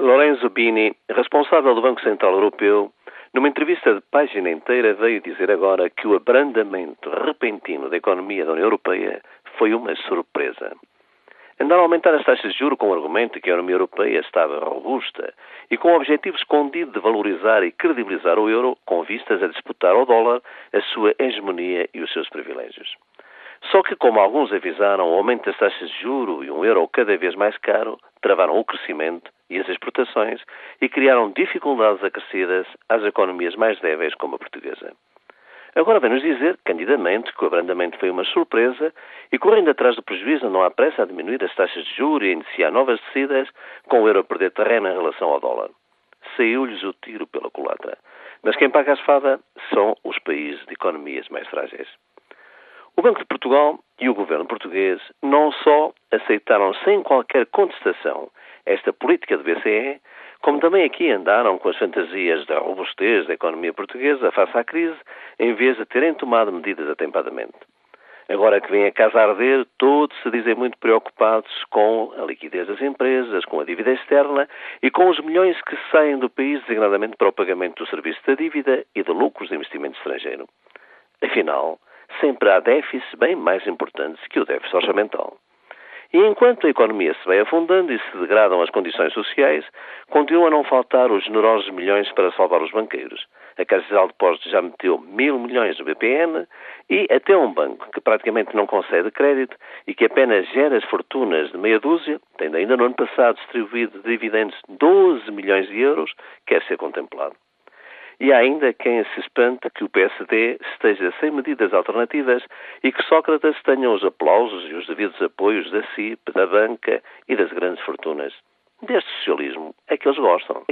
Lorenzo Bini, responsável do Banco Central Europeu, numa entrevista de página inteira veio dizer agora que o abrandamento repentino da economia da União Europeia foi uma surpresa. Andaram a aumentar as taxas de juros com o argumento que a economia europeia estava robusta e com o objetivo escondido de valorizar e credibilizar o euro com vistas a disputar ao dólar a sua hegemonia e os seus privilégios. Só que, como alguns avisaram, o aumento das taxas de juro e um euro cada vez mais caro travaram o crescimento e as exportações e criaram dificuldades acrescidas às economias mais débeis como a portuguesa. Agora vem-nos dizer, candidamente, que o abrandamento foi uma surpresa e, correndo atrás do prejuízo, não há pressa a diminuir as taxas de juros e iniciar novas descidas, com o euro a perder terreno em relação ao dólar. Saiu-lhes o tiro pela culatra. Mas quem paga a esfada são os países de economias mais frágeis. O Banco de Portugal e o governo português não só aceitaram sem qualquer contestação esta política do BCE, como também aqui andaram com as fantasias da robustez da economia portuguesa face à crise, em vez de terem tomado medidas atempadamente. Agora que vem a casa arder, todos se dizem muito preocupados com a liquidez das empresas, com a dívida externa e com os milhões que saem do país designadamente para o pagamento do serviço da dívida e de lucros de investimento estrangeiro. Afinal, sempre há déficits bem mais importantes que o déficit orçamental. E enquanto a economia se vai afundando e se degradam as condições sociais, continuam a não faltar os generosos milhões para salvar os banqueiros. A Caixa de Depósitos já meteu mil milhões no BPN e até um banco que praticamente não concede crédito e que apenas gera as fortunas de meia dúzia, tendo ainda no ano passado distribuído dividendos 12 milhões de euros, quer ser contemplado. E há ainda quem se espante que o PSD esteja sem medidas alternativas e que Sócrates tenha os aplausos e os devidos apoios da CIP, da banca e das grandes fortunas. Deste socialismo é que eles gostam.